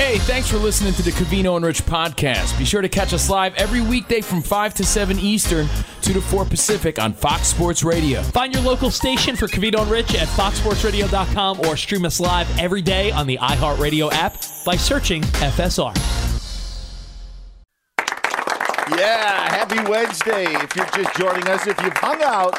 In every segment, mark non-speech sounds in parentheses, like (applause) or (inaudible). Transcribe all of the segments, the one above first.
Hey, thanks for listening to the Covino and Rich podcast. Be sure to catch us live every weekday from 5 to 7 Eastern, 2 to 4 Pacific on Fox Sports Radio. Find your local station for Covino and Rich at foxsportsradio.com or stream us live every day on the iHeartRadio app by searching FSR. Yeah, happy Wednesday. If you're just joining us, if you've hung out,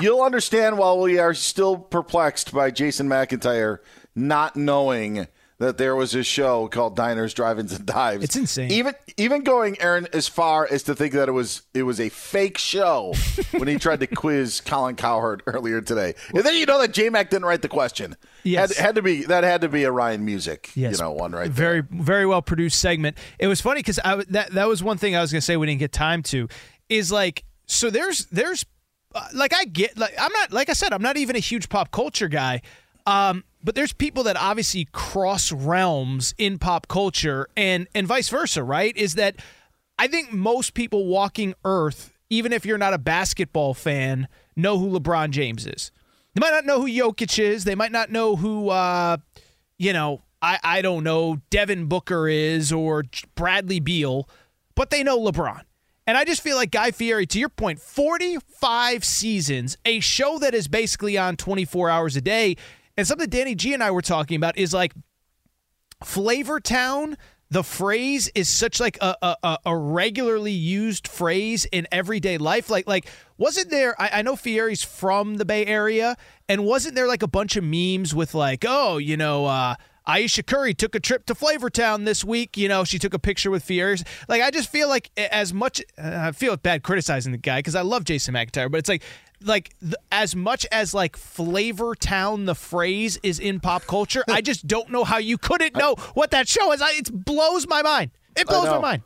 you'll understand why we are still perplexed by Jason McIntyre not knowing – that there was a show called Diners, Drive-ins, and Dives. It's insane. Even even going Aaron as far as to think that it was it was a fake show (laughs) when he tried to quiz Colin Cowherd earlier today. And then you know that J Mac didn't write the question. Yes. Had, had, to be that had to be a Ryan Music, yes. you know, one right Very there. very well produced segment. It was funny because I that that was one thing I was going to say we didn't get time to is like so there's there's uh, like I get like I'm not like I said I'm not even a huge pop culture guy. Um, but there's people that obviously cross realms in pop culture and and vice versa, right? Is that I think most people walking earth, even if you're not a basketball fan, know who LeBron James is. They might not know who Jokic is. They might not know who uh, you know, I, I don't know, Devin Booker is or Bradley Beal, but they know LeBron. And I just feel like Guy Fieri, to your point, 45 seasons, a show that is basically on 24 hours a day and something Danny G and I were talking about is like Flavor Town. The phrase is such like a, a, a regularly used phrase in everyday life. Like like wasn't there? I, I know Fieri's from the Bay Area, and wasn't there like a bunch of memes with like, oh, you know, uh, Ayesha Curry took a trip to Flavortown this week. You know, she took a picture with Fierce. Like, I just feel like as much, I feel bad criticizing the guy because I love Jason McIntyre, but it's like like the, as much as like flavor town the phrase is in pop culture i (laughs) just don't know how you couldn't know what that show is. I, it blows my mind. It blows my mind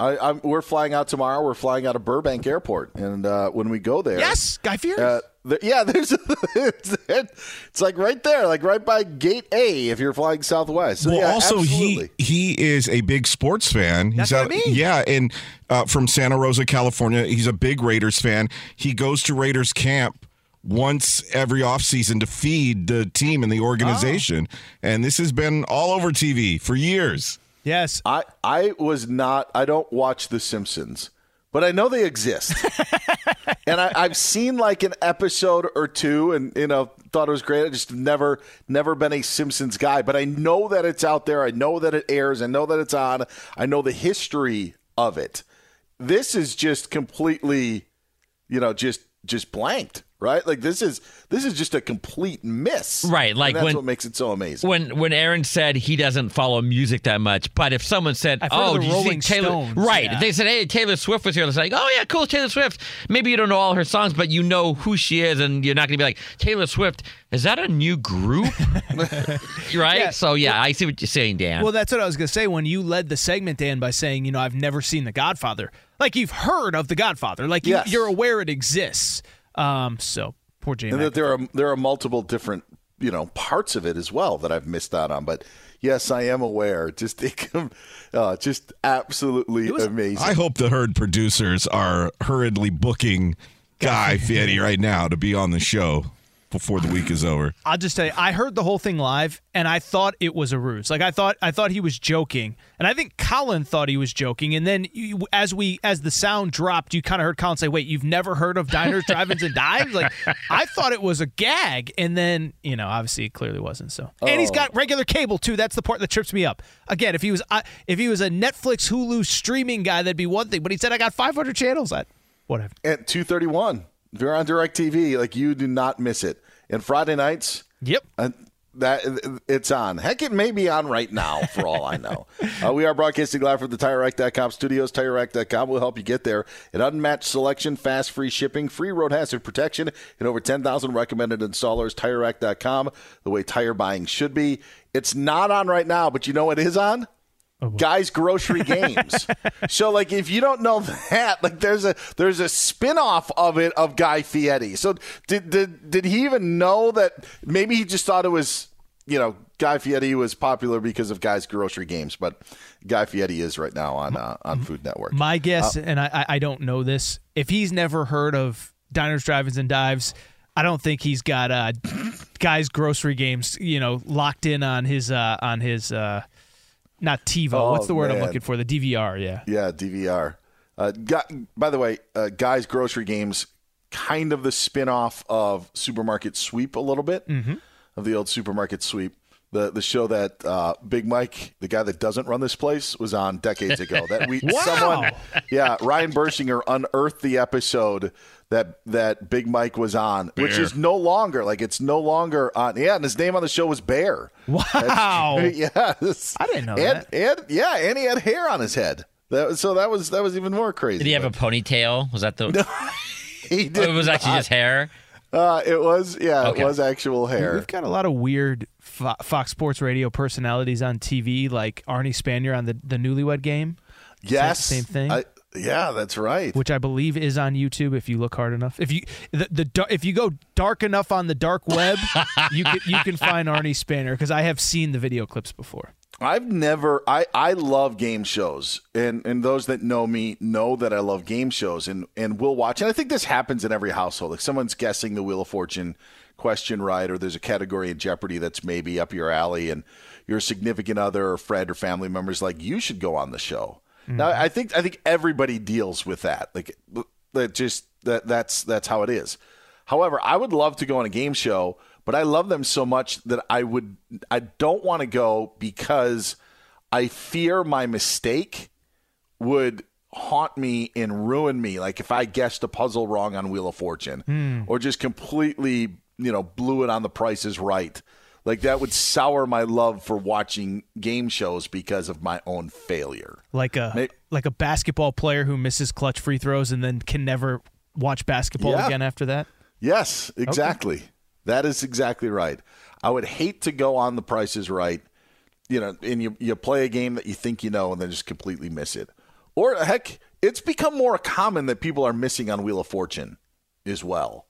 I, I'm, we're flying out tomorrow. We're flying out of Burbank Airport, and uh, when we go there, yes, Guy Fieri. Uh, the, yeah, (laughs) there's it's, it's, like right there, like right by Gate A if you're flying Southwest. So, well, yeah, also absolutely. he he is a big sports fan. He's That's out, what I mean. Yeah, and uh, from Santa Rosa, California. He's a big Raiders fan. He goes to Raiders camp once every offseason to feed the team and the organization. Oh. And this has been all over TV for years. Yes. I, I was not, I don't watch The Simpsons, but I know they exist. (laughs) and I, I've seen like an episode or two and, you know, thought it was great. I just never, never been a Simpsons guy, but I know that it's out there. I know that it airs. I know that it's on. I know the history of it. This is just completely, you know, just, just blanked. Right? Like this is this is just a complete miss, Right, like And that's when- what makes it so amazing. When when Aaron said he doesn't follow music that much, but if someone said, I've "Oh, the did you see Taylor?" Stones, right? yeah. If they said, "Hey, Taylor Swift was here," it's like, "Oh yeah, cool, Taylor Swift." Maybe you don't know all her songs, but you know who she is, and you're not going to be like, "Taylor Swift, is that a new group?" (laughs) (laughs) right? Yeah. So yeah, I see what you're saying, Dan. Well, that's what I was going to say when you led the segment, Dan, by saying, you know, I've never seen The Godfather. Like you've heard of The Godfather, like you, you're aware it exists. Um, so poor Jamie. and that there are there are multiple different you know parts of it as well that I've missed out on. But yes, I am aware. Just uh, just absolutely amazing. I hope the herd producers are hurriedly booking Guy Fieri right now to be on the show before the week is over. (laughs) I'll just tell you, I heard the whole thing live, and I thought it was a ruse. Like I thought, I thought he was joking, and I think Colin thought he was joking. And then, you, as we, as the sound dropped, you kind of heard Colin say, "Wait, you've never heard of diners, (laughs) drive-ins, and dives?" Like I thought it was a gag, and then you know, obviously, it clearly wasn't. So, and he's got regular cable too. That's the part that trips me up. Again, if he was, uh, if he was a Netflix, Hulu streaming guy, that'd be one thing. But he said, "I got 500 channels." I, whatever. At two thirty one, if you're on Directv, like you do not miss it. And Friday nights, Yep. uh, that it's on. Heck, it may be on right now for all I know. (laughs) Uh, we are broadcasting live from the TireRack.com studios. TireRack.com will help you get there. An unmatched selection, fast, free shipping, free road hazard protection, and over 10,000 recommended installers. TireRack.com, the way tire buying should be. It's not on right now, but you know what is on? Guys Grocery (laughs) Games. so like if you don't know (laughs) that, like there's a there's a spin-off of it of Guy Fieri. So did did did he even know that maybe he just thought it was, you know, Guy Fieri was popular because of Guys Grocery Games, but Guy Fieri is right now on uh, on Food Network. My guess, and I, I- I don't know this, if he's never heard of diners, drive-ins, and dives, I don't think he's got uh, guys' grocery games, you know, locked in on his uh, on his uh, not TiVo. Oh, What's the word I'm looking for? The DVR. Yeah. Yeah, DVR. Uh, gu- by the way, uh, Guys Grocery Games, kind of the spin-off of Supermarket Sweep a little bit Mm-hmm. of the old Supermarket Sweep. The the show that uh, Big Mike, the guy that doesn't run this place, was on decades ago. That we (laughs) Wow. someone, yeah, Ryan Bersinger unearthed the episode that that Big Mike was on, which is no longer like it's no longer on. Yeah, and his name on the show was Bear. Wow. (laughs) yes, I didn't know and, And yeah, and he had hair on his head. That was, so that was that was even more crazy. Did he have a ponytail? Was that the? (laughs) He Oh, did it was actually not. just hair. Uh, it was yeah, Okay. it was actual hair. We've got a lot of weird Fo- Fox Sports Radio personalities on TV, like Arnie Spanier on the, the Newlywed Game. yes, same thing. I, yeah, that's right. which I believe is on YouTube if you look hard enough. If you the, the if you go dark enough on the dark web, you can you can find Arnie Spanier because I have seen the video clips before. I've never I, I love game shows and and those that know me know that I love game shows and and will watch and I think this happens in every household. Like someone's guessing the Wheel of Fortune question right or there's a category in Jeopardy that's maybe up your alley and your significant other or friend or family members like you should go on the show. Mm-hmm. Now I think I think everybody deals with that. Like that just that that's that's how it is. However, I would love to go on a game show, but I love them so much that I would I don't want to go because I fear my mistake would haunt me and ruin me like if I guessed a puzzle wrong on Wheel of Fortune hmm. or just completely, you know, blew it on the price is right. Like that would sour my love for watching game shows because of my own failure. Like a May- like a basketball player who misses clutch free throws and then can never watch basketball Yeah. again after that. Yes, exactly. That is exactly right. I would hate to go on the prices right, you know, and you you play a game that you think you know and then just completely miss it. Or heck, it's become more common that people are missing on Wheel of Fortune as well.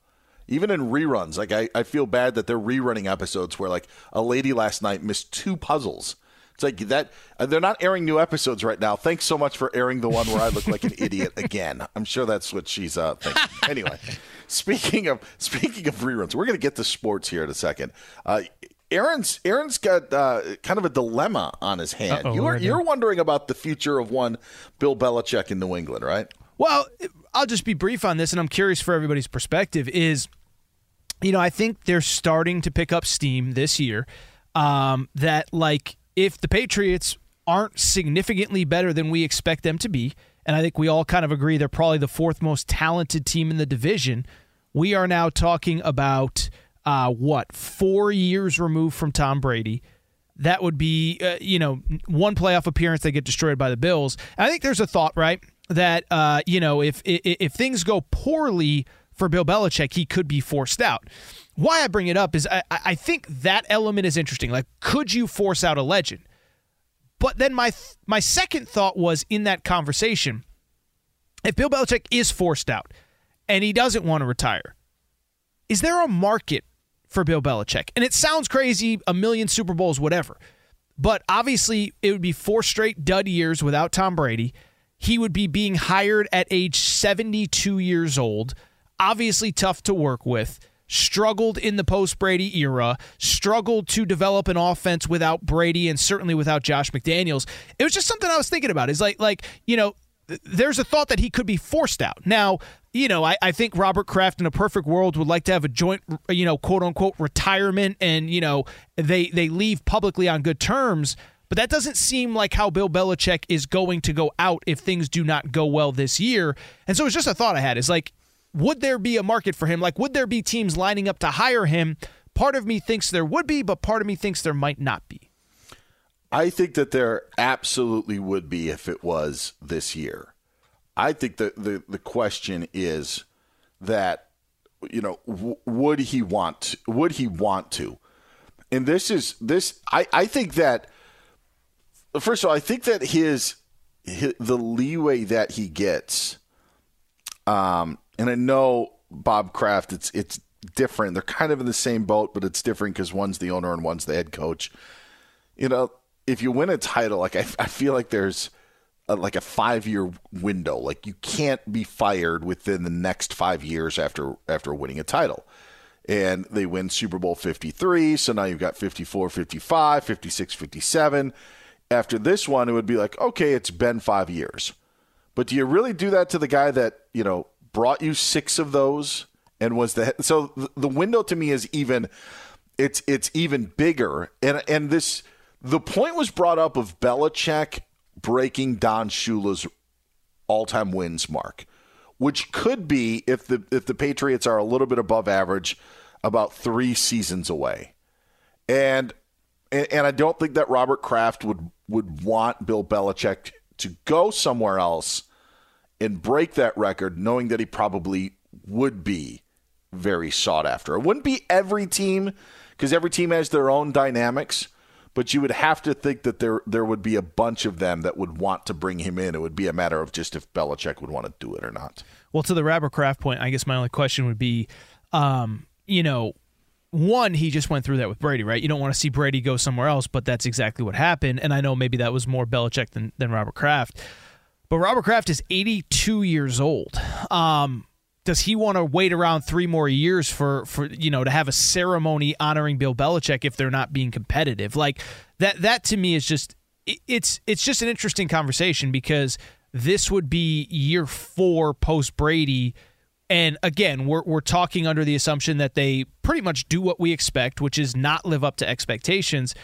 Even in reruns, like I, I feel bad that they're rerunning episodes where like a lady last night missed two puzzles. It's like that. uh, They're not airing new episodes right now. Thanks so much for airing the one where I look like an idiot again. I'm sure that's what she's uh, thinking. Anyway, speaking of (laughs) speaking of reruns, we're going to get to sports here in a second. Uh, Aaron's Aaron's got uh, kind of a dilemma on his hand. Uh-oh, You what were did I do? you're wondering about the future of one Bill Belichick in New England, right? Well, I'll just be brief on this, and I'm curious for everybody's perspective. Is you know, I think they're starting to pick up steam this year. Um, that like if the Patriots aren't significantly better than we expect them to be, and I think we all kind of agree they're probably the fourth most talented team in the division. We are now talking about uh, what four years removed from Tom Brady. That would be, uh, you know, one playoff appearance they get destroyed by the Bills. I think there's a thought, right, that uh, you know, if, if if things go poorly for Bill Belichick, he could be forced out. Why I bring it up is I, I think that element is interesting. Like, could you force out a legend? But then my my second thought was in that conversation, if Bill Belichick is forced out and he doesn't want to retire, is there a market for Bill Belichick? And it sounds crazy, a million Super Bowls, whatever. But obviously, it would be four straight dud years without Tom Brady. He would be being hired at age 72 years old. Obviously, tough to work with. Struggled in the post Brady era, struggled to develop an offense without Brady and certainly without Josh McDaniels. It was just something I was thinking about. Is like, like you know, there's a thought that he could be forced out. Now, you know, I, I think Robert Kraft in a perfect world would like to have a joint, you know, quote unquote retirement and, you know, they, they leave publicly on good terms. But that doesn't seem like how Bill Belichick is going to go out if things do not go well this year. And so it's just a thought I had is like, would there be a market for him? Like, would there be teams lining up to hire him? Part of me thinks there would be, but part of me thinks there might not be. I think that there absolutely would be if it was this year. I think that the, the question is that you know w- would he want would he want to and this is this I, I think that first of all I think that his, his the leeway that he gets um and I know Bob Kraft it's it's different they're kind of in the same boat but it's different because one's the owner and one's the head coach you know if you win a title, like I, I feel like there's a, like a five year window. Like you can't be fired within the next five years after after winning a title. And they win Super Bowl 53. So now you've got 54, 55, 56, 57. After this one, it would be like, okay, it's been five years. But do you really do that to the guy that, you know, brought you six of those and was the so the window to me is even it's it's even bigger. And and this the point was brought up of Belichick breaking Don Shula's all-time wins mark, which could be if the if the Patriots are a little bit above average, about three seasons away, and and I don't think that Robert Kraft would would want Bill Belichick to go somewhere else and break that record, knowing that he probably would be very sought after. It wouldn't be every team because every team has their own dynamics but you would have to think that there there would be a bunch of them that would want to bring him in. It would be a matter of just if Belichick would want to do it or not. Well, to the Robert Kraft point, I guess my only question would be, um, you know, one, he just went through that with Brady, right? You don't want to see Brady go somewhere else, but that's exactly what happened. And I know maybe that was more Belichick than, than Robert Kraft. But Robert Kraft is 82 years old. Um, does he want to wait around three more years for for you know to have a ceremony honoring Bill Belichick if they're not being competitive? Like that that to me is just it's it's just an interesting conversation because this would be year four post Brady. And again, we're, we're talking under the assumption that they pretty much do what we expect, which is not live up to expectations.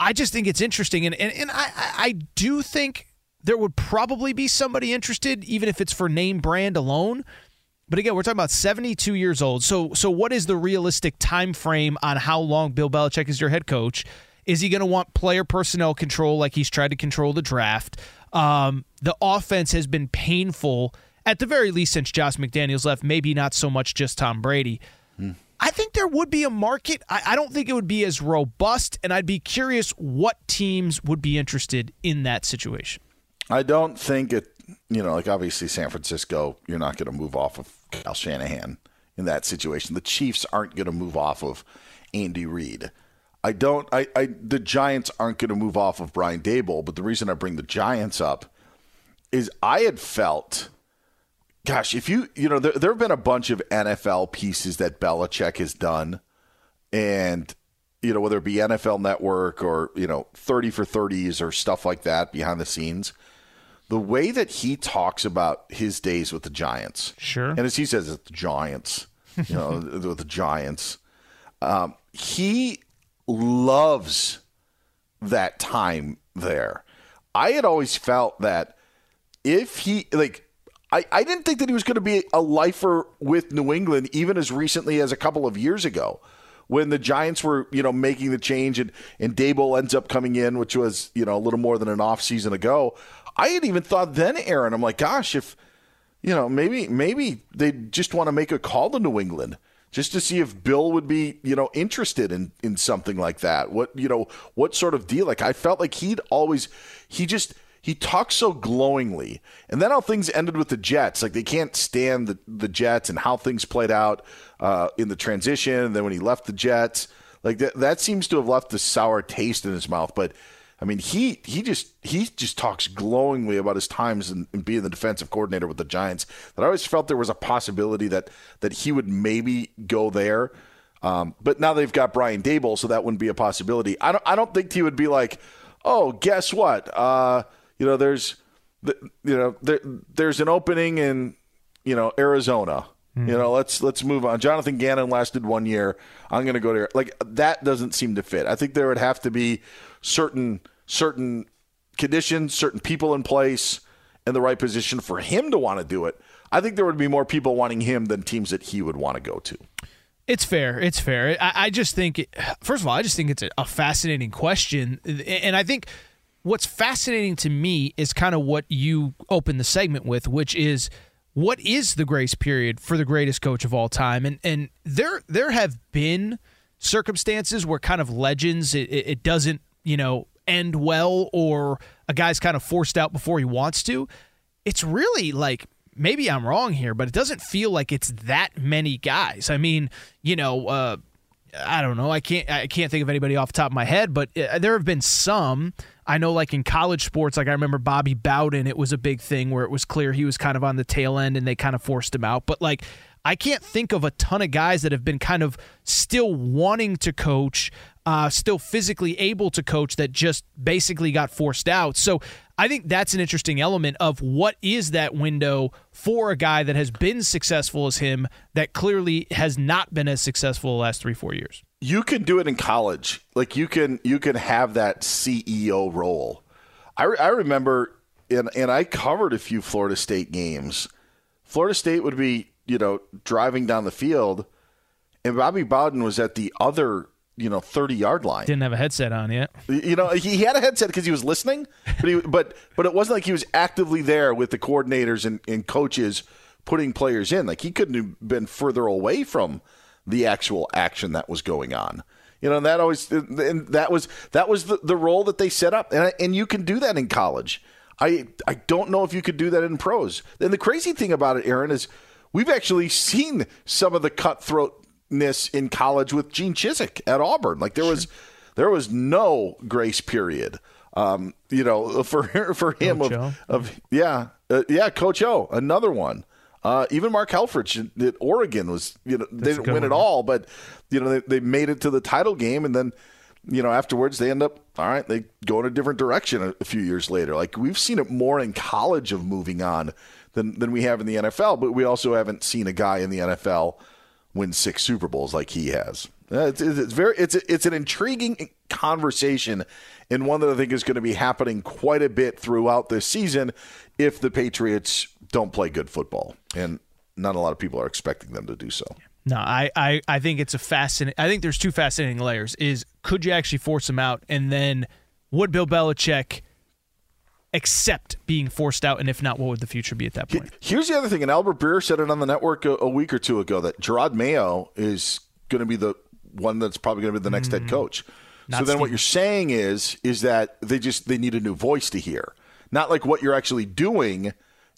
I just think it's interesting. And, and, and I, I do think there would probably be somebody interested, even if it's for name brand alone. But again, we're talking about 72 years old. So so what is the realistic time frame on how long Bill Belichick is your head coach? Is he going to want player personnel control like he's tried to control the draft? Um, the offense has been painful at the very least since Josh McDaniels left. Maybe not so much just Tom Brady. Hmm. I think there would be a market. I, I don't think it would be as robust, and I'd be curious what teams would be interested in that situation. I don't think it. You know, like obviously San Francisco, you're not going to move off of Kyle Shanahan in that situation. The Chiefs aren't going to move off of Andy Reid. I don't. I, I the Giants aren't going to move off of Brian Daboll. But the reason I bring the Giants up is I had felt, gosh, if you you know there, there have been a bunch of NFL pieces that Belichick has done, and you know whether it be NFL Network or you know thirty for thirties or stuff like that behind the scenes the way that he talks about his days with the Giants. Sure. And as he says, it's the Giants, you know, (laughs) with the Giants. Um, he loves that time there. I had always felt that if he, like, I, I didn't think that he was going to be a lifer with New England even as recently as a couple of years ago when the Giants were, you know, making the change and, and Daboll ends up coming in, which was, you know, a little more than an off season ago. I had even thought then, Aaron, I'm like, gosh, if, you know, maybe maybe they just want to make a call to New England just to see if Bill would be, you know, interested in in something like that. What, you know, what sort of deal? Like I felt like he'd always he just he talks so glowingly. And then how things ended with the Jets. Like they can't stand the, the Jets and how things played out uh, in the transition. And then when he left the Jets, like that, that seems to have left a sour taste in his mouth. But I mean, he he just he just talks glowingly about his times in, in, being the defensive coordinator with the Giants. That I always felt there was a possibility that that he would maybe go there. Um, but now they've got Brian Daboll, so that wouldn't be a possibility. I don't I don't think he would be like, oh, guess what? Uh, you know, there's you know there, there's an opening in you know Arizona. Mm-hmm. You know, let's let's move on. Jonathan Gannon lasted one year. I'm going to go there. Like that doesn't seem to fit. I think there would have to be certain certain conditions, certain people in place in the right position for him to want to do it. I think there would be more people wanting him than teams that he would want to go to. It's fair. It's fair. I, I just think, first of all, I just think it's a, a fascinating question, and I think what's fascinating to me is kind of what you opened the segment with, which is what is the grace period for the greatest coach of all time? And and there there have been circumstances where kind of legends it, it doesn't you know end well or a guy's kind of forced out before he wants to. It's really like maybe I'm wrong here, but it doesn't feel like it's that many guys. I mean, you know, uh, I don't know. I can't I can't think of anybody off the top of my head, but uh, there have been some. I know, like in college sports, like I remember Bobby Bowden. It was a big thing where it was clear he was kind of on the tail end, and they kind of forced him out. But like I can't think of a ton of guys that have been kind of still wanting to coach, uh, still physically able to coach that just basically got forced out. So I think that's an interesting element of what is that window for a guy that has been successful as him that clearly has not been as successful the last three, four years. You can do it in college. Like you can, you can have that CEO role. I, I remember, and, and I covered a few Florida State games. Florida State would be you know, driving down the field, and Bobby Bowden was at the other, you know, thirty yard line. Didn't have a headset on yet. You know, he had a headset because he was listening, but he, but but it wasn't like he was actively there with the coordinators and, and coaches putting players in. Like he couldn't have been further away from the actual action that was going on. You know, that always and that was that was the, the role that they set up, and and you can do that in college. I I don't know if you could do that in pros. And the crazy thing about it, Aaron, is We've actually seen some of the cutthroatness in college with Gene Chizik at Auburn. Like there sure. was there was no grace period. Um, you know, (laughs) for for him of, of, yeah, uh, yeah, Coach O, another one. Uh, even Mark Helfrich at Oregon was, you know, they didn't win at all, but you know they, they made it to the title game, and then you know afterwards they end up all right, they go in a different direction a, a few years later. Like we've seen it more in college of moving on than than we have in the NFL. But we also haven't seen a guy in the NFL win six Super Bowls like he has. Uh, it's, it's very it's it's an intriguing conversation and one that I think is going to be happening quite a bit throughout this season if the Patriots don't play good football, and not a lot of people are expecting them to do so. No, I, I, I think it's a fascinating. I think there's two fascinating layers. Is could you actually force him out, and then would Bill Belichick accept being forced out? And if not, what would the future be at that point? Here's the other thing, and Albert Breer said it on the network a, a week or two ago that Jerod Mayo is going to be the one that's probably going to be the next mm, head coach. So then, Steve. what you're saying is is that they just they need a new voice to hear, not like what you're actually doing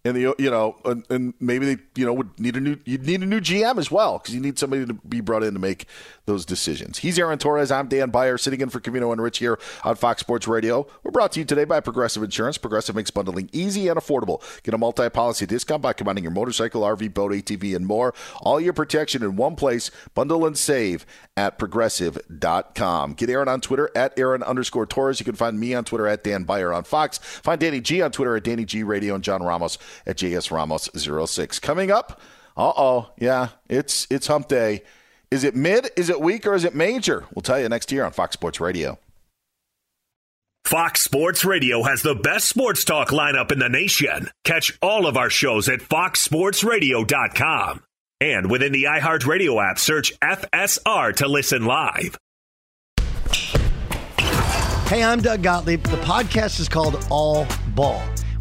and the you know and, and, maybe they you know would need a new you'd need a new GM as well because you need somebody to be brought in to make those decisions. He's Aaron Torres. I'm Dan Beyer, sitting in for Covino and Rich here on Fox Sports Radio. We're brought to you today by Progressive Insurance. Progressive makes bundling easy and affordable. Get a multi-policy discount by combining your motorcycle, RV, boat, ATV, and more. All your protection in one place. Bundle and save at progressive.com. Get Aaron on Twitter at Aaron underscore Torres. You can find me on Twitter at Dan Beyer on Fox. Find Danny G on Twitter at Danny G Radio and John Ramos at JS Ramos 06. Coming up, uh oh, yeah, it's it's hump day. Is it mid, is it weak, or is it major? We'll tell you next year on Fox Sports Radio. Fox Sports Radio has the best sports talk lineup in the nation. Catch all of our shows at foxsportsradio.com. And within the iHeartRadio app, search FSR to listen live. Hey, I'm Doug Gottlieb. The podcast is called All Ball.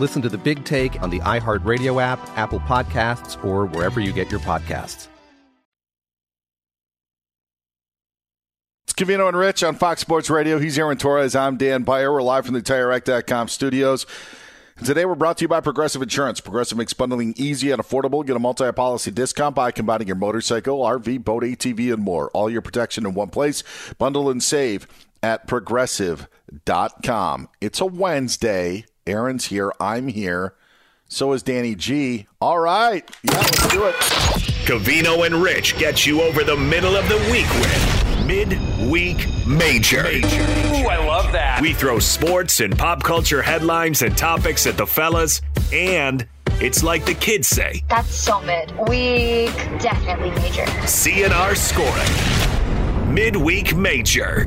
Listen to the big take on the iHeartRadio app, Apple Podcasts, or wherever you get your podcasts. It's Covino and Rich on Fox Sports Radio. He's Aaron Torres. I'm Dan Beyer. We're live from the TireRack.com studios. Today we're brought to you by Progressive Insurance. Progressive makes bundling easy and affordable. Get a multi-policy discount by combining your motorcycle, RV, boat, ATV, and more. All your protection in one place. Bundle and save at progressive.com. It's a Wednesday. Aaron's here. I'm here. So is Danny G. All right. Yeah, let's do it. Covino and Rich get you over the middle of the week with Midweek Major. Ooh, I love that. We throw sports and pop culture headlines and topics at the fellas, and it's like the kids say. That's so mid. Week definitely major. CNR scoring. Midweek Major.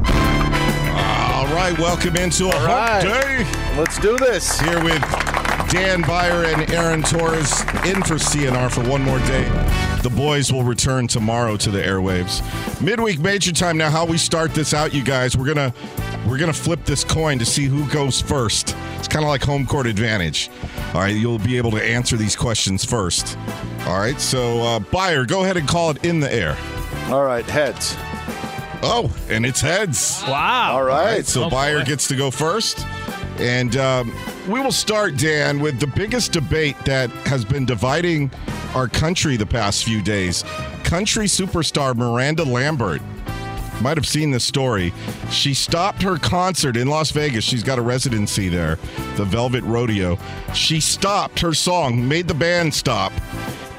All right, welcome into a All hump day. Let's do this. Here with Dan Beyer and Aaron Torres in for CNR for one more day. The boys will return tomorrow to the airwaves. Midweek major time. Now, how we start this out, you guys? We're gonna we're gonna flip this coin to see who goes first. It's kind of like home court advantage. All right, you'll be able to answer these questions first. All right, so uh, Beyer, go ahead and call it in the air. All right, heads. Oh, and it's heads. Wow. All right. so Oh, Beyer boy. gets to go first. And um, we will start, Dan, with the biggest debate that has been dividing our country the past few days. Country superstar Miranda Lambert. Might have seen this story. She stopped her concert in Las Vegas. She's got a residency there, the Velvet Rodeo. She stopped her song, made the band stop,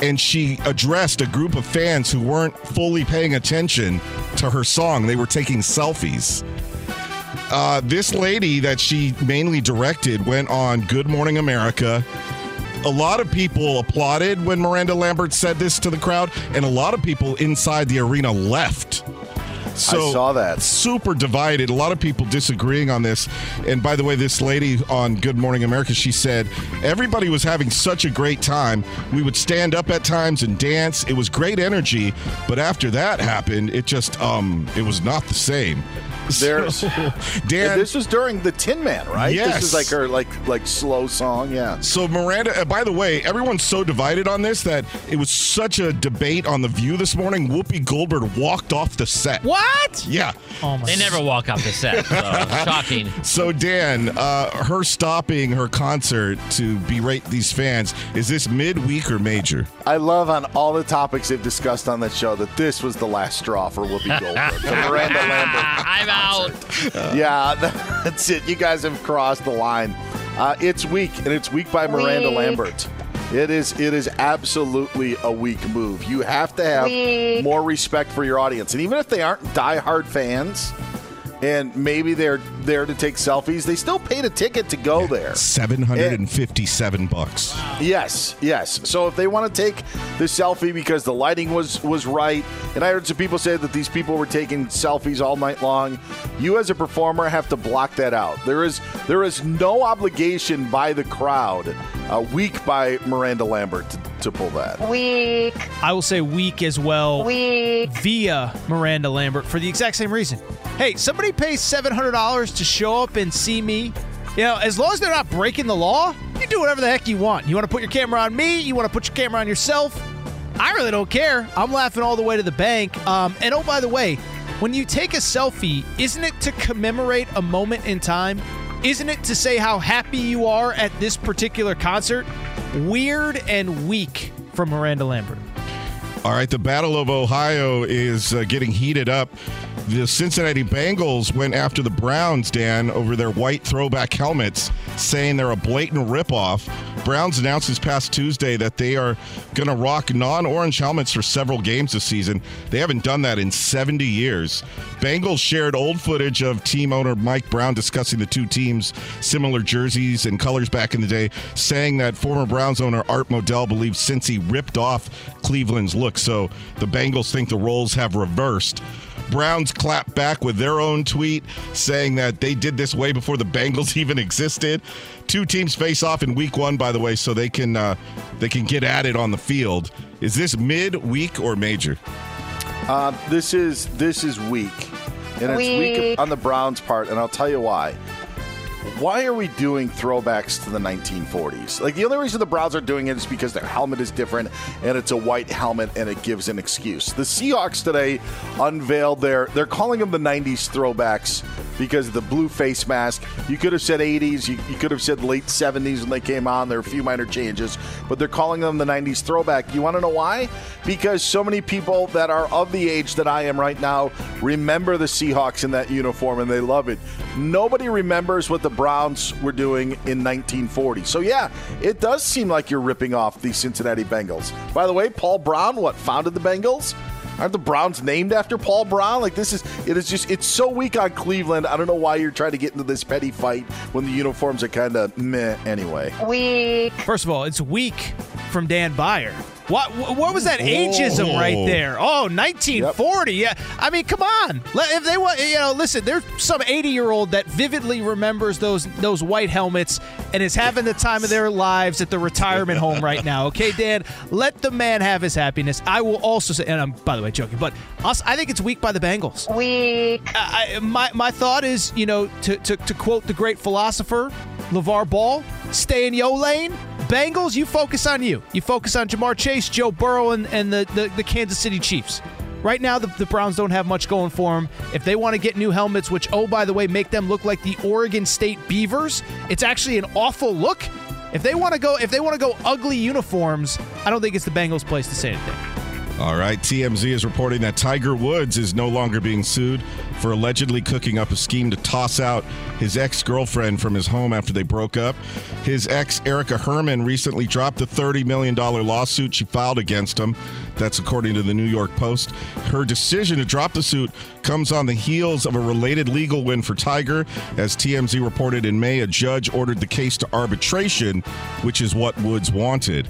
and she addressed a group of fans who weren't fully paying attention to her song. They were taking selfies. Uh, this lady that she mainly directed went on Good Morning America. A lot of people applauded when Miranda Lambert said this to the crowd, and a lot of people inside the arena left. So I saw that. Super divided. A lot of people disagreeing on this. And by the way, this lady on Good Morning America, she said everybody was having such a great time. We would stand up at times and dance. It was great energy, but after that happened, it just um it was not the same. There's (laughs) So, (laughs) Dan. Dan, This was during the Tin Man, right? Yes. This is like her like like slow song. Yeah. So Miranda, uh, by the way, everyone's so divided on this that it was such a debate on the View this morning. Whoopi Goldberg walked off the set. What? Yeah. Oh my They never walk off the set. So (laughs) shocking. So Dan, uh, her stopping her concert to berate these fans is this midweek or major? I love on all the topics they've discussed on that show that this was the last straw for Whoopi Goldberg. the Miranda Lambert. I'm out. (laughs) yeah, that's it. You guys have crossed the line. Uh, it's weak, and it's weak by Miranda Weak. Lambert. It is. It is absolutely a weak move. You have to have Weak. more respect for your audience, and even if they aren't diehard fans, and maybe they're there to take selfies, they still paid a ticket to go there. Seven hundred and fifty-seven bucks. Yes, yes. So if they want to take the selfie because the lighting was was right, and I heard some people say that these people were taking selfies all night long, you as a performer have to block that out. There is there is no obligation by the crowd, uh, week by Miranda Lambert to, to pull that. Weak. I will say weak as well. Weak. Via Miranda Lambert for the exact same reason. Hey, somebody pays seven hundred dollars to show up and see me. You know, as long as they're not breaking the law, you do whatever the heck you want. You want to put your camera on me? You want to put your camera on yourself? I really don't care. I'm laughing all the way to the bank. Um, and oh, by the way, when you take a selfie, isn't it to commemorate a moment in time? Isn't it to say how happy you are at this particular concert? Weird and weak from Miranda Lambert. All right, the Battle of Ohio is uh, getting heated up. The Cincinnati Bengals went after the Browns, Dan, over their white throwback helmets, saying they're a blatant ripoff. Browns announced this past Tuesday that they are going to rock non orange helmets for several games this season. They haven't done that in 70 years. Bengals shared old footage of team owner Mike Brown discussing the two teams' similar jerseys and colors back in the day, saying that former Browns owner Art Modell believes he ripped off Cleveland's look. So the Bengals think the roles have reversed. Browns clap back with their own tweet saying that they did this way before the Bengals (laughs) even existed. Two teams face off in week one, by the way, so they can uh, they can get at it on the field. Is this mid, week, or major? Uh, this is this is weak, and it's weak Weak. on the Browns' part, and I'll tell you why. Why are we doing throwbacks to the 1940s? Like the only reason the Browns are doing it is because their helmet is different and it's a white helmet and it gives an excuse. The Seahawks today unveiled their they're calling them the 90s throwbacks because of the blue face mask. You could have said 80s, you, you could have said late 70s when they came on. There are a few minor changes, but they're calling them the 90s throwback. You want to know why? Because so many people that are of the age that I am right now remember the Seahawks in that uniform and they love it. Nobody remembers what the Browns were doing in 1940. So yeah, it does seem like you're ripping off the Cincinnati Bengals. By the way, Paul Brown, what founded the Bengals? Aren't the Browns named after Paul Brown? Like this is it is just it's so weak on Cleveland. I don't know why you're trying to get into this petty fight when the uniforms are kind of meh anyway. Weak. First of all, it's weak from Dan Beyer. What what was that ageism right there? Oh, 1940. Yeah. I mean, come on. If they want, you know, listen, there's some 80-year-old that vividly remembers those those white helmets and is having the time of their lives at the retirement home right now. (laughs) Okay, Dan, let the man have his happiness. I will also say, and I'm by the way joking, but I'll- I think it's weak by the Bengals. Weak. I, my my thought is, you know, to, to to quote the great philosopher LeVar Ball, stay in yo lane. Bengals, you focus on you. You focus on Ja'Marr Chase, Joe Burrow, and, and the, the, the Kansas City Chiefs. Right now, the, the Browns don't have much going for them. If they want to get new helmets, which, oh, by the way, make them look like the Oregon State Beavers, it's actually an awful look. If they want to go, if they want to go ugly uniforms, I don't think it's the Bengals' place to say anything. All right, TMZ is reporting that Tiger Woods is no longer being sued for allegedly cooking up a scheme to toss out his ex girlfriend from his home after they broke up. His ex, Erica Herman, recently dropped the $30 million lawsuit she filed against him. That's according to the New York Post. Her decision to drop the suit comes on the heels of a related legal win for Tiger. As TMZ reported in May, a judge ordered the case to arbitration, which is what Woods wanted.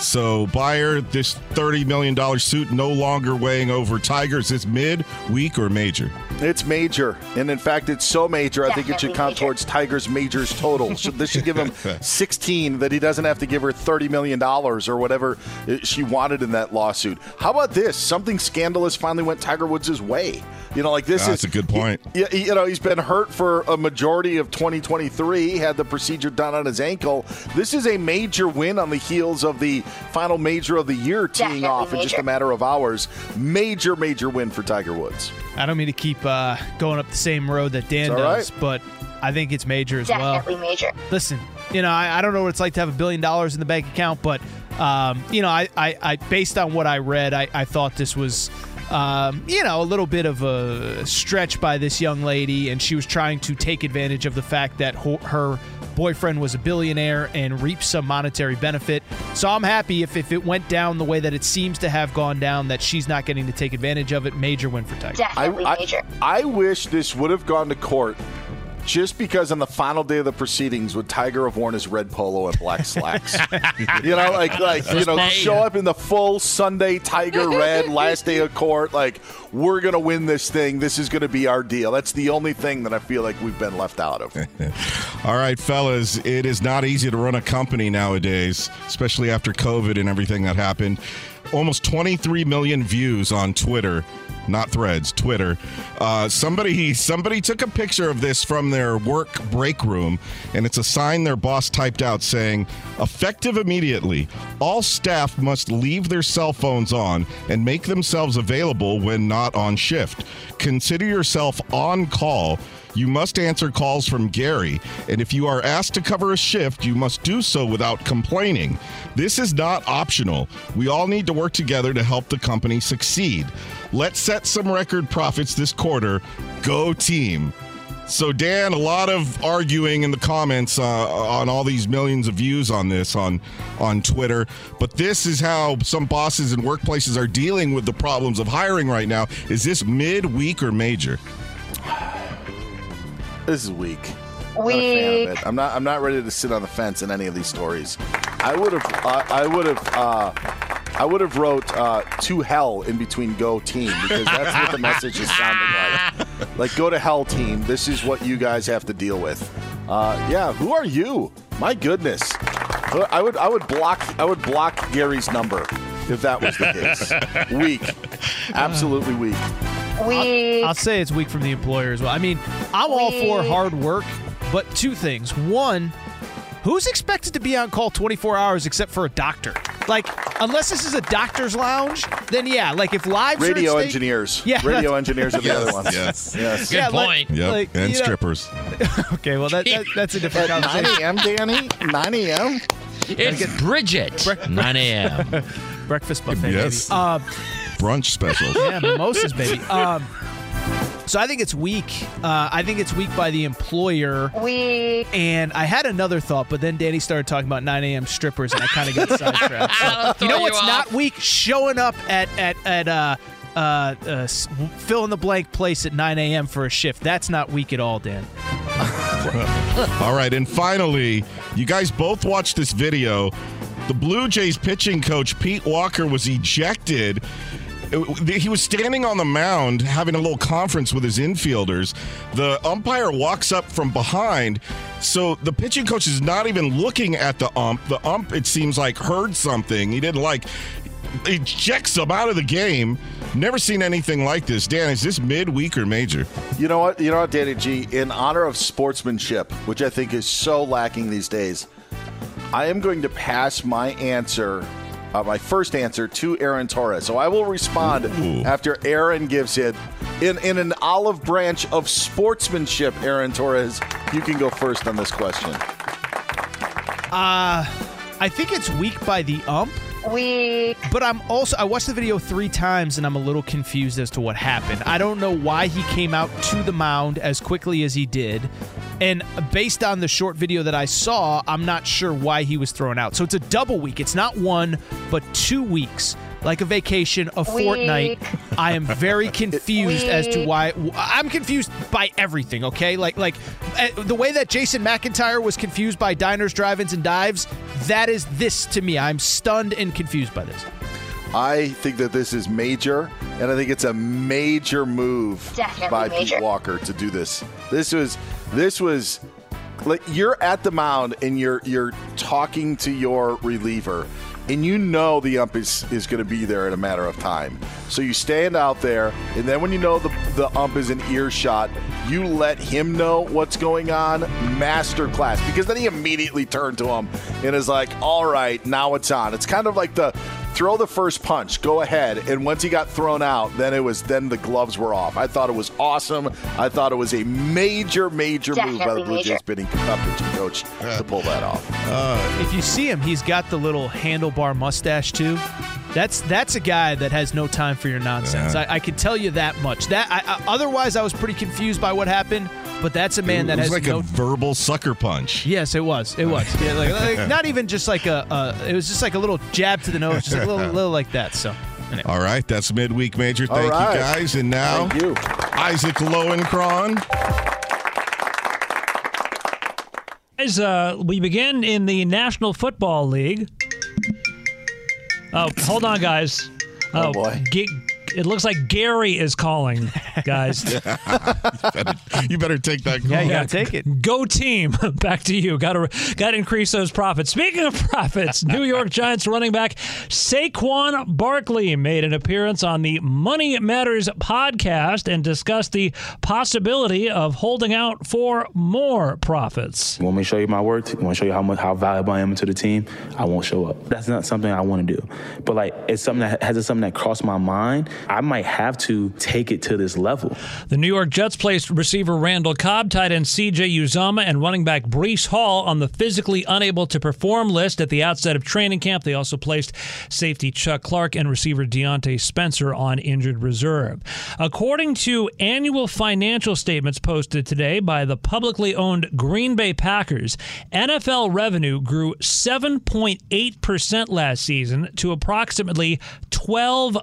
So, Beyer, this $30 million suit no longer weighing over Tigers. Is mid, weak, or major? It's major, and in fact, it's so major. I think it should count towards Tiger's majors total. So this should give him (laughs) 16 that he doesn't have to give her 30 million dollars or whatever she wanted in that lawsuit. How about this? Something scandalous finally went Tiger Woods' way. You know, like this That's is a good point. You, you know, he's been hurt for a majority of 2023. Had the procedure done on his ankle. This is a major win on the heels of the final major of the year teeing Definitely off in just a matter of hours. Major, major win for Tiger Woods. I don't mean to keep uh, going up the same road that Dan It's all does, but I think it's major as Definitely well. major. Listen, you know, I, I don't know what it's like to have a billion dollars in the bank account, but um, you know, I, I, I based on what I read, I, I thought this was. Um, you know, a little bit of a stretch by this young lady, and she was trying to take advantage of the fact that ho- her boyfriend was a billionaire and reap some monetary benefit. So I'm happy if, if it went down the way that it seems to have gone down, that she's not getting to take advantage of it. Major win for Tiger. Definitely I, major. I wish this would have gone to court just because on the final day of the proceedings would Tiger have worn his red polo and black slacks. (laughs) you know, like like you know, show up in the full Sunday Tiger red (laughs) last day of court, like we're gonna win this thing. This is gonna be our deal. That's the only thing that I feel like we've been left out of. (laughs) All right, fellas, it is not easy to run a company nowadays, especially after COVID and everything that happened. Almost 23 million views on Twitter, not threads, Twitter. Uh, somebody somebody took a picture of this from their work break room, and it's a sign their boss typed out saying, "Effective immediately. All staff must leave their cell phones on and make themselves available when not on shift. Consider yourself on call." You must answer calls from Gary, and if you are asked to cover a shift, you must do so without complaining. This is not optional. We all need to work together to help the company succeed. Let's set some record profits this quarter. Go team. So, Dan, a lot of arguing in the comments uh, on all these millions of views on this on on Twitter. But this is how some bosses and workplaces are dealing with the problems of hiring right now. Is this mid, weak, or major? This is weak. I'm not Weak. I'm not. I'm not ready to sit on the fence in any of these stories. I would have. Uh, I would have. Uh, I would have wrote uh, to hell in between go team because that's what the message is sounding like. (laughs) Like go to hell team. This is what you guys have to deal with. Uh, yeah. Who are you? My goodness. I would. I would block. I would block Gary's number if that was the case. (laughs) weak. Absolutely weak. Weak. I'll say it's weak from the employer as well. I mean, I'm all for hard work, but two things. One, who's expected to be on call 24 hours except for a doctor? Like, unless this is a doctor's lounge, then yeah. Like, if lives are at Radio stake- engineers. Yeah, Radio engineers are the other ones. Yes. Yes. Good Yeah, like- point. Yep. Like, and you know- strippers. (laughs) Okay, well that, that that's a different At 9 a.m., Danny? 9 a.m.? It's Bridget. 9 a.m. (laughs) Breakfast buffet. Yes. Baby. Uh, Brunch special. (laughs) yeah, mimosas, baby. Um, so I think it's weak. Uh, I think it's weak by the employer. Weak. And I had another thought, but then Danny started talking about 9 a.m. strippers, and I kind of got (laughs) sidetracked. So, you know what's you not weak? Showing up at at at uh, uh, uh, fill in the blank place at 9 a.m. for a shift. That's not weak at all, Dan. (laughs) All right, and finally, you guys both watched this video. The Blue Jays pitching coach Pete Walker was ejected. Uh, he was standing on the mound having a little conference with his infielders. The umpire walks up from behind, so the pitching coach is not even looking at the ump. The ump, it seems like, heard something he didn't like. Ejects him out of the game. Never seen anything like this. Dan, is this midweek or major? You know what? You know what, Danny G? In honor of sportsmanship, which I think is so lacking these days, I am going to pass my answer, uh, my first answer, to Aaron Torres. So I will respond Ooh. after Aaron gives it. In, in an olive branch of sportsmanship, Aaron Torres, you can go first on this question. Uh, I think it's weak by the ump. Weak. But I'm also I watched the video three times and I'm a little confused as to what happened. I don't know why he came out to the mound as quickly as he did. And based on the short video that I saw, I'm not sure why he was thrown out. So it's a double week. It's not one, but two weeks. Like a vacation, a fortnight. I am very (laughs) confused as to why. I'm confused by everything. Okay, like like uh, the way that Jason McIntyre was confused by diners, drive-ins, and dives. That is this to me. I'm stunned and confused by this. I think that this is major, and I think it's a major move Definitely by major. Pete Walker to do this. This was this was like you're at the mound and you're you're talking to your reliever, and you know the ump is, is going to be there in a matter of time. So you stand out there, and then when you know the the ump is in earshot, you let him know what's going on. Master class, because then he immediately turned to him and is like, "All right, now it's on." It's kind of like the throw the first punch, go ahead. And once he got thrown out, then it was then the gloves were off. I thought it was awesome. I thought it was a major, major move by the Blue major. Jays pitching, uh, pitching coach to pull that off. if you see him, he's got the little handlebar mustache too. That's that's a guy that has no time for your nonsense. Yeah. I, I can tell you that much. That I, I, otherwise, I was pretty confused by what happened. But that's a man that was has like no a verbal sucker punch. Yes, it was. It was. (laughs) Yeah, like, like, not even just like a. Uh, it was just like a little jab to the nose, just like a little, (laughs) little like that. So. anyway. All right, that's midweek major. Thank right. you guys. And now, Thank you. Isaac Lowenkron. Guys, uh, we begin in the National Football League. Oh, hold on, guys. Oh, boy. Ga- it looks like Gary is calling, guys. (laughs) you, better, you better take that call. Yeah, you gotta take it. Go team. (laughs) Back to you. Got to got to increase those profits. Speaking of profits, New York Giants running back Saquon Barkley made an appearance on the Money Matters podcast and discussed the possibility of holding out for more profits. You want me to show you my worth? You want to show you how much how valuable I am to the team? I won't show up. That's not something I want to do. But like, it's something that has it something that crossed my mind. I might have to take it to this level. The New York Jets placed receiver Randall Cobb, tight end CJ Uzomah, and running back Breece Hall on the physically unable to perform list at the outset of training camp. They also placed safety Chuck Clark and receiver Diontae Spencer on injured reserve. According to annual financial statements posted today by the publicly owned Green Bay Packers, NFL revenue grew 7.8% last season to approximately 12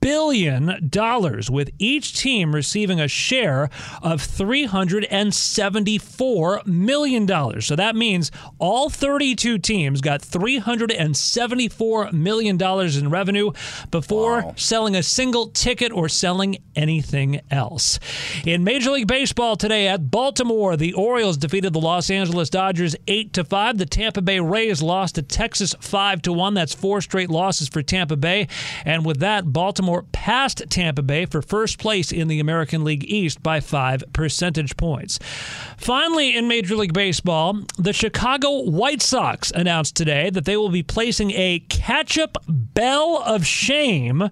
billion dollars with each team receiving a share of 374 million dollars. So that means all 32 teams got 374 million dollars in revenue before selling a single ticket or selling anything else. In Major League Baseball today at Baltimore, the Orioles defeated the Los Angeles Dodgers 8 to 5. The Tampa Bay Rays lost to Texas 5 to 1. That's four straight losses for Tampa Bay. And with that, Baltimore passed Tampa Bay for first place in the American League East by 5 percentage points. Finally, in Major League Baseball, the Chicago White Sox announced today that they will be placing a catch-up bell of shame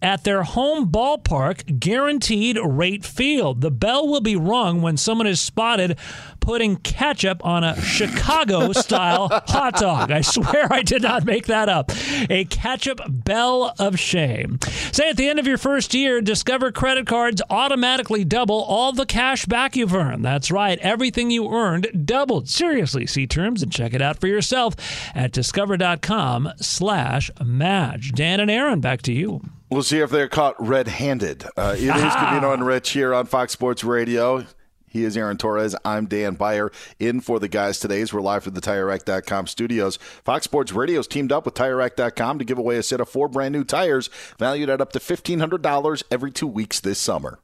at their home ballpark, Guaranteed Rate Field. The bell will be rung when someone is spotted putting ketchup on a Chicago style hot dog. I swear I did not make that up. A ketchup bell of shame. Say at the end of your first year, Discover credit cards automatically double all the cash back you've earned. That's right, everything you earned doubled. Seriously, see terms and check it out for yourself at discover.com slash match. Dan and Aaron, back to you. We'll see if they're caught red-handed. Uh, it is Covino and Rich here on Fox Sports Radio. He is Aaron Torres. I'm Dan Beyer. In for the guys today as we're live from the TireRack.com studios. Fox Sports Radio has teamed up with TireRack.com to give away a set of four brand new tires valued at up to $1,500 every two weeks this summer.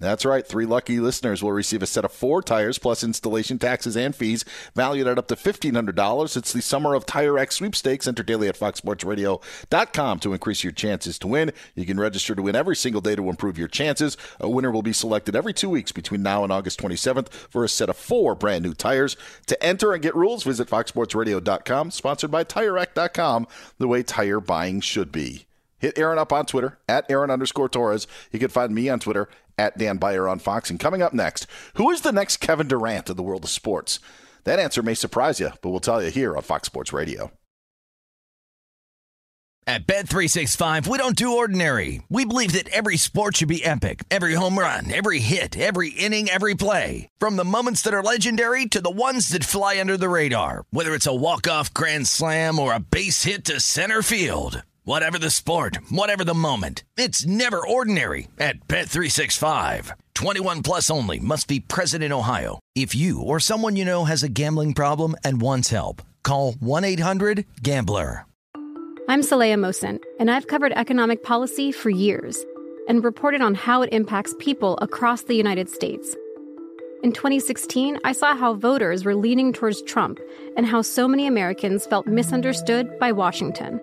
That's right. Three lucky listeners will receive a set of four tires plus installation taxes and fees valued at up to $1,500. It's the Summer of Tire Rack sweepstakes. Enter daily at foxsportsradio.com to increase your chances to win. You can register to win every single day to improve your chances. A winner will be selected every two weeks between now and August 27th for a set of four brand new tires. To enter and get rules, visit foxsportsradio.com. Sponsored by TireRack.com, the way tire buying should be. Hit Aaron up on Twitter at Aaron underscore Torres. You can find me on Twitter at Dan Beyer on Fox. And coming up next, who is the next Kevin Durant of the world of sports? That answer may surprise you, but we'll tell you here on Fox Sports Radio. At Bet365, we don't do ordinary. We believe that every sport should be epic. Every home run, every hit, every inning, every play. From the moments that are legendary to the ones that fly under the radar. Whether it's a walk-off grand slam or a base hit to center field. Whatever the sport, whatever the moment. It's never ordinary at Bet365. 21 plus only must be present in Ohio. If you or someone you know has a gambling problem and wants help, call 1-800-GAMBLER. I'm Saleha Mohsin, and I've covered economic policy for years and reported on how it impacts people across the United States. In 2016, I saw how voters were leaning towards Trump and how so many Americans felt misunderstood by Washington.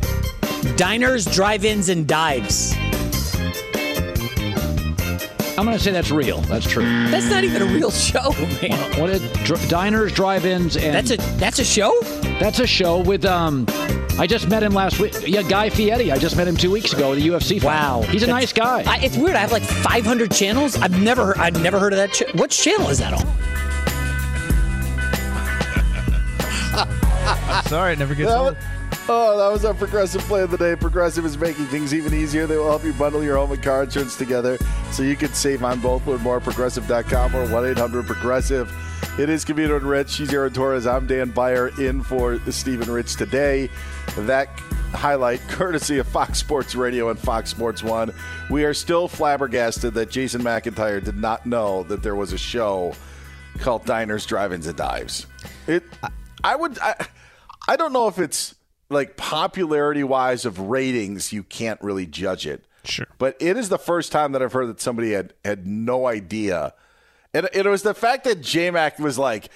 Diners, Drive Ins, and Dives. I'm going to say that's real. That's true. That's not even a real show, man. What, what is, dr- diners, drive-ins, and That's a that's a show. that's a show with um. I just met him last week. Yeah, Guy Fieri. I just met him two weeks ago at the UFC. fight. Wow, he's a That's- nice guy. I, it's weird. I have like 500 channels. I've never heard, I've never heard of that. Ch- Which channel is that on? (laughs) Sorry, it never gets That old. Oh, that was our progressive play of the day. Progressive is making things even easier. They will help you bundle your home and car insurance together so you can save on both. Learn more at progressive.com or 1 800 Progressive. It is Covino and Rich. She's Aaron Torres. I'm Dan Beyer in for Stephen Rich today. That highlight courtesy of Fox Sports Radio and Fox Sports One. We are still flabbergasted that Jason McIntyre did not know that there was a show called Diners, Drive-ins, and Dives. It, I would, I, I don't know if it's like popularity wise of ratings. You can't really judge it. Sure, but it is the first time that I've heard that somebody had had no idea, and it was the fact that J Mac was like,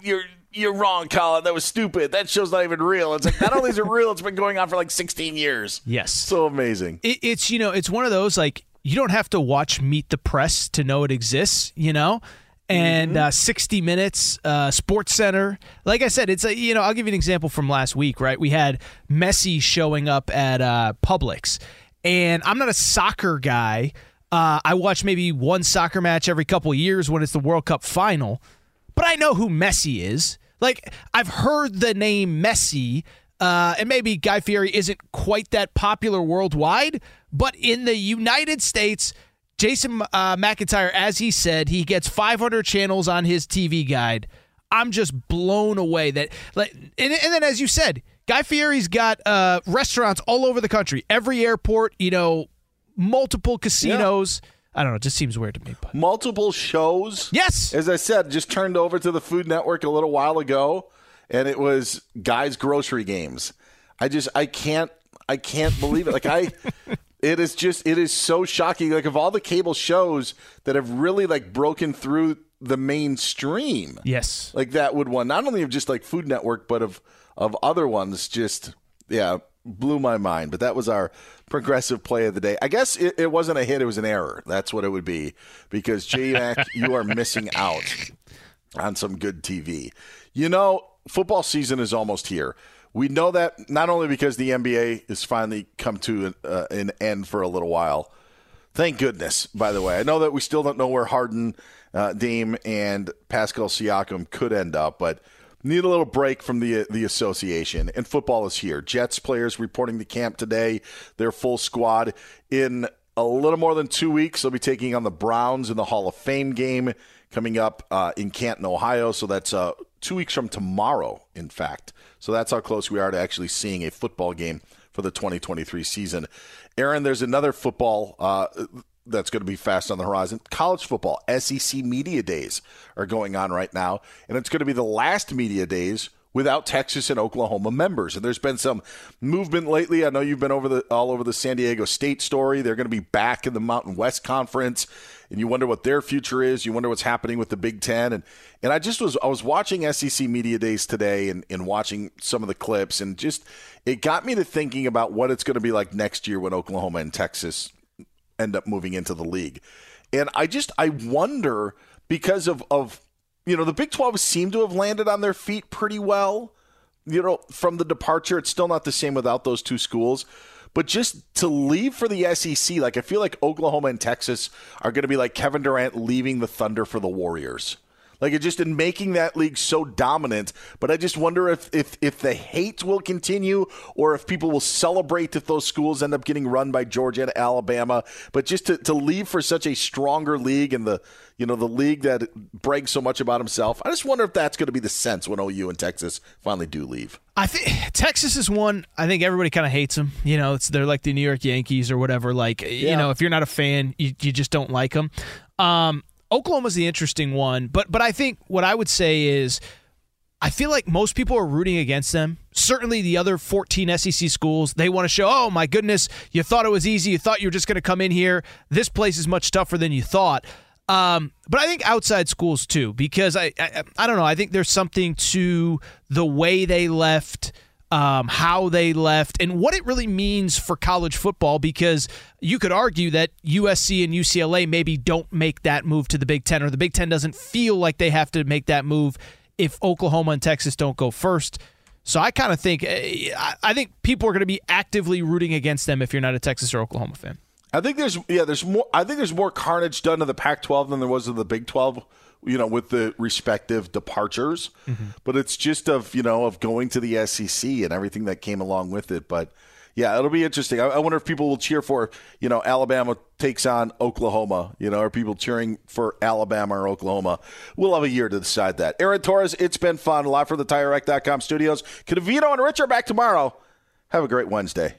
you're." You're wrong, Colin. That was stupid. That show's not even real. It's like not only is it real, it's been going on for like 16 years. Yes. So amazing. It, it's you know, it's one of those like you don't have to watch Meet the Press to know it exists. You know. And uh, 60 Minutes, uh, Sports Center. Like I said, it's a, you know, I'll give you an example from last week, right? We had Messi showing up at uh, Publix, and I'm not a soccer guy. Uh, I watch maybe one soccer match every couple of years when it's the World Cup final, but I know who Messi is. Like I've heard the name Messi, uh, and maybe Guy Fieri isn't quite that popular worldwide, but in the United States, Jason uh, McIntyre, as he said, he gets 500 channels on his TV guide. I'm just blown away that, like, and, and then as you said, Guy Fieri's got uh, restaurants all over the country, every airport, you know, multiple casinos. I don't know. It just seems weird to me. But. Multiple shows. Yes. As I said, just turned over to the Food Network a little while ago, and it was guys' grocery games. I just I can't I can't believe it. Like I. It is just it is so shocking. Like of all the cable shows that have really like broken through the mainstream. Yes. Like that would one not only of just like Food Network, but of of other ones. Just yeah, blew my mind. But that was our progressive play of the day. I guess it, it wasn't a hit; it was an error. That's what it would be. Because J Mac, (laughs) you are missing out on some good TV. You know, football season is almost here. We know that not only because the NBA has finally come to an, uh, an end for a little while. Thank goodness, by the way. I know that we still don't know where Harden, uh, Dame, and Pascal Siakam could end up, but need a little break from the the association. And football is here. Jets players reporting to camp today. Their full squad in a little more than two weeks. They'll be taking on the Browns in the Hall of Fame game coming up uh, in Canton, Ohio. So that's uh, two weeks from tomorrow, in fact. So that's how close we are to actually seeing a football game for the 2023 season. Aaron, there's another football uh, that's going to be fast on the horizon. College football, SEC Media Days are going on right now, and it's going to be the last Media Days without Texas and Oklahoma members. And there's been some movement lately. I know you've been over the all over the San Diego State story. They're going to be back in the Mountain West Conference, and you wonder what their future is. You wonder what's happening with the Big Ten. And and I just was I was watching SEC Media Days today and, and watching some of the clips, and just it got me to thinking about what it's going to be like next year when Oklahoma and Texas end up moving into the league. And I just I wonder because of of you know the Big 12 seem to have landed on their feet pretty well. You know, from the departure, it's still not the same without those two schools. But just to leave for the SEC, like I feel like Oklahoma and Texas are going to be like Kevin Durant leaving the Thunder for the Warriors. Like it just in making that league so dominant. But I just wonder if if if the hate will continue or if people will celebrate if those schools end up getting run by Georgia and Alabama. But just to, to leave for such a stronger league and the you know the league that brags so much about himself. I just wonder if that's going to be the sense when OU and Texas finally do leave. I think Texas is one. I think everybody kind of hates them. You know, it's they're like the New York Yankees or whatever. Like yeah. you know, if you're not a fan, you, you just don't like them. Um, Oklahoma's the interesting one, but but I think what I would say is I feel like most people are rooting against them. Certainly the other 14 SEC schools, they want to show, "Oh my goodness, you thought it was easy. You thought you were just going to come in here. This place is much tougher than you thought." Um, but I think outside schools too, because I, I I don't know. I think there's something to the way they left um, how they left, and what it really means for college football. Because you could argue that USC and UCLA maybe don't make that move to the Big Ten, or the Big Ten doesn't feel like they have to make that move if Oklahoma and Texas don't go first. So I kind of think eh, I think people are going to be actively rooting against them if you're not a Texas or Oklahoma fan. I think there's yeah there's more I think there's more carnage done to the Pac-12 than there was to the Big 12 you know, with the respective departures. Mm-hmm. But it's just of, you know, of going to the SEC and everything that came along with it. But yeah, it'll be interesting. I, I wonder if people will cheer for, you know, Alabama takes on Oklahoma. You know, are people cheering for Alabama or Oklahoma? We'll have a year to decide that. Aaron Torres, it's been fun. Live from the TireRack.com studios. Covino and Rich are back tomorrow. Have a great Wednesday.